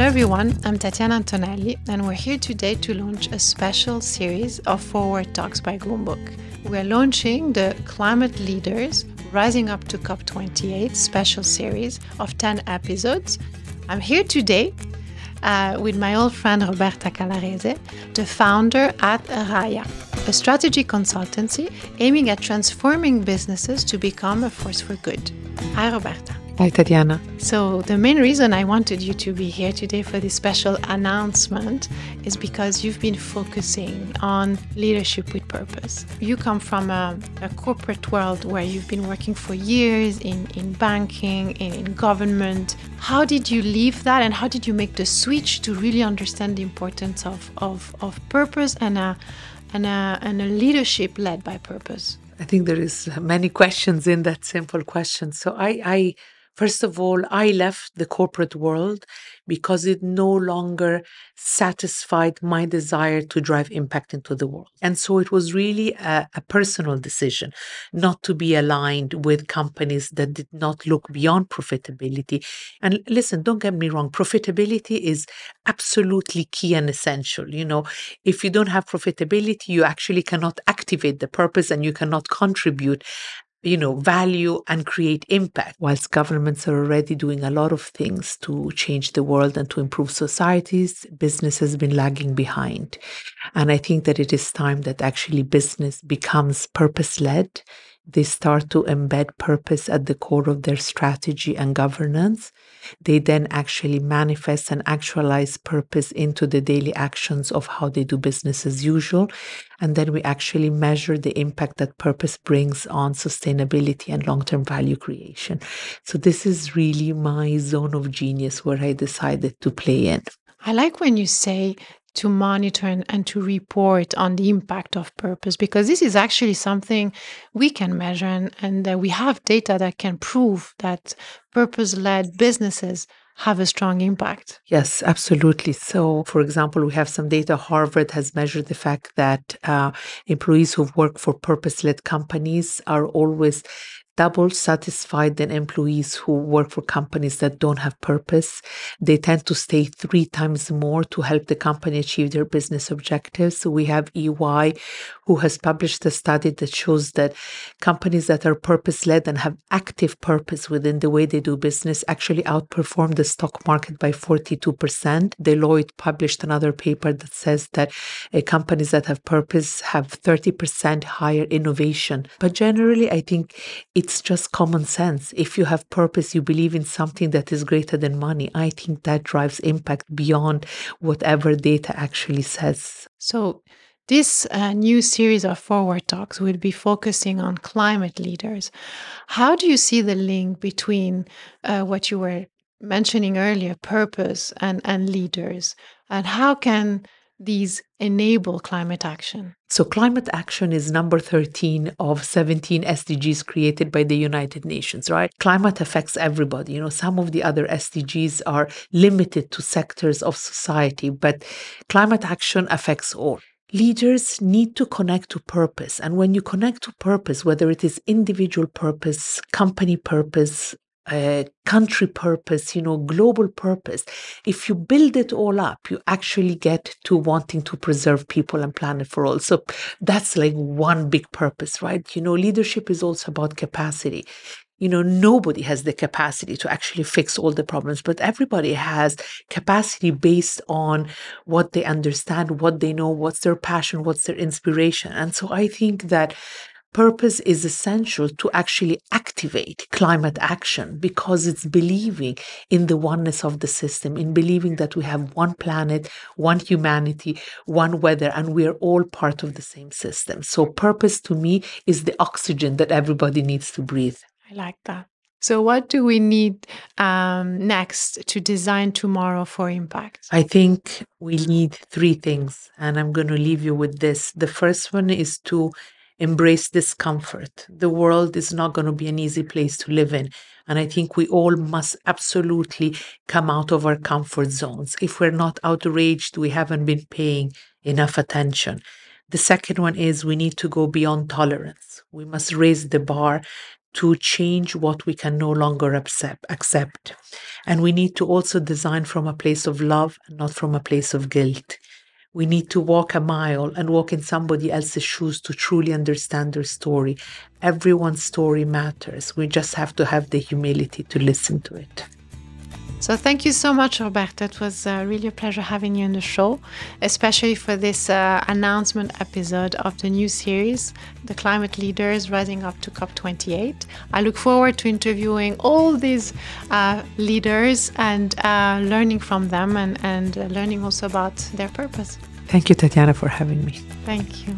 Hello, everyone. I'm Tatiana Antonelli, and we're here today to launch a special series of Forward Talks by Goumbook. We're launching the Climate Leaders Rising Up to COP28 special series of 10 episodes. I'm here today uh, with my old friend Roberta Calarese, the founder at Ghaya, a strategy consultancy aiming at transforming businesses to become a force for good. Hi, Roberta. Hi, Tatiana. So, the main reason I wanted you to be here today for this special announcement is because you've been focusing on leadership with purpose. You come from a, a corporate world where you've been working for years in, in banking, in, in government. How did you leave that and how did you make the switch to really understand the importance of, of, of purpose and a, and, a, and a leadership led by purpose? I think there is many questions in that simple question. So I, I First of all, I left the corporate world because it no longer satisfied my desire to drive impact into the world. And so it was really a, a, personal decision not to be aligned with companies that did not look beyond profitability. And listen, don't get me wrong, profitability is absolutely key and essential. You know, if you don't have profitability, you actually cannot activate the purpose and you cannot contribute you know, value and create impact. Whilst governments are already doing a lot of things to change the world and to improve societies, business has been lagging behind. And I think that it is time that actually business becomes purpose led they start to embed purpose at the core of their strategy and governance. They then actually manifest and actualize purpose into the daily actions of how they do business as usual. And then we actually measure the impact that purpose brings on sustainability and long term value creation. So, this is really my zone of genius where I decided to play in. I like when you say to monitor and, and, to report on the impact of purpose because this is actually something we can measure and, and we have data that can prove that purpose led businesses have a strong impact. Yes, absolutely. So, for example, we have some data. Harvard has measured the fact that uh, employees who work for purpose led companies are always double satisfied than employees who work for companies that don't have purpose. They tend to stay three times more to help the company achieve their business objectives. So we have EY who has published a study that shows that companies that are purpose led and have active purpose within the way they do business actually outperform the stock market by 42%. Deloitte published another paper that says that uh, companies that have purpose have 30% higher innovation. But generally, I think it's it's just common sense. If you have purpose, you believe in something that is greater than money. I think that drives impact beyond whatever data actually says. So, this uh, new series of Forward Talks will be focusing on climate leaders. How do you see the link between uh, what you were mentioning earlier, purpose and, and leaders? And how can these enable climate action? So, climate action is number 13 of 17 SDGs created by the United Nations, right? Climate affects everybody. You know, some of the other SDGs are limited to sectors of society, but climate action affects all. Leaders need to connect to purpose. And when you connect to purpose, whether it is individual purpose, company purpose, a country purpose, you know, global purpose. If you build it all up, you actually get to wanting to preserve people and planet for all. So that's like one big purpose, right? You know, leadership is also about capacity. You know, nobody has the capacity to actually fix all the problems, but everybody has capacity based on what they understand, what they know, what's their passion, what's their inspiration. And so I think that Purpose is essential to actually activate climate action because it's believing in the oneness of the system, in believing that we have one planet, one humanity, one weather, and we are all part of the same system. So, purpose to me is the oxygen that everybody needs to breathe. I like that. So, what do we need um, next to design tomorrow for impact? I think we need three things, and I'm going to leave you with this. The first one is to embrace discomfort. The world is not going to be an easy place to live in. And I think we all must absolutely come out of our comfort zones. If we're not outraged, we haven't been paying enough attention. The second one is we need to go beyond tolerance. We must raise the bar to change what we can no longer accept, accept. And we need to also design from a place of love and not from a place of guilt. We need to walk a mile and walk in somebody else's shoes to truly understand their story. Everyone's story matters. We just have to have the humility to listen to it. So thank you so much, Roberta. It was uh, really a pleasure having you on the show, especially for this uh, announcement episode of the new series, The Climate Leaders Rising Up to COP28. I look forward to interviewing all these uh, leaders and uh, learning from them and, and uh, learning also about their purpose. Thank you, Tatiana, for having me. Thank you.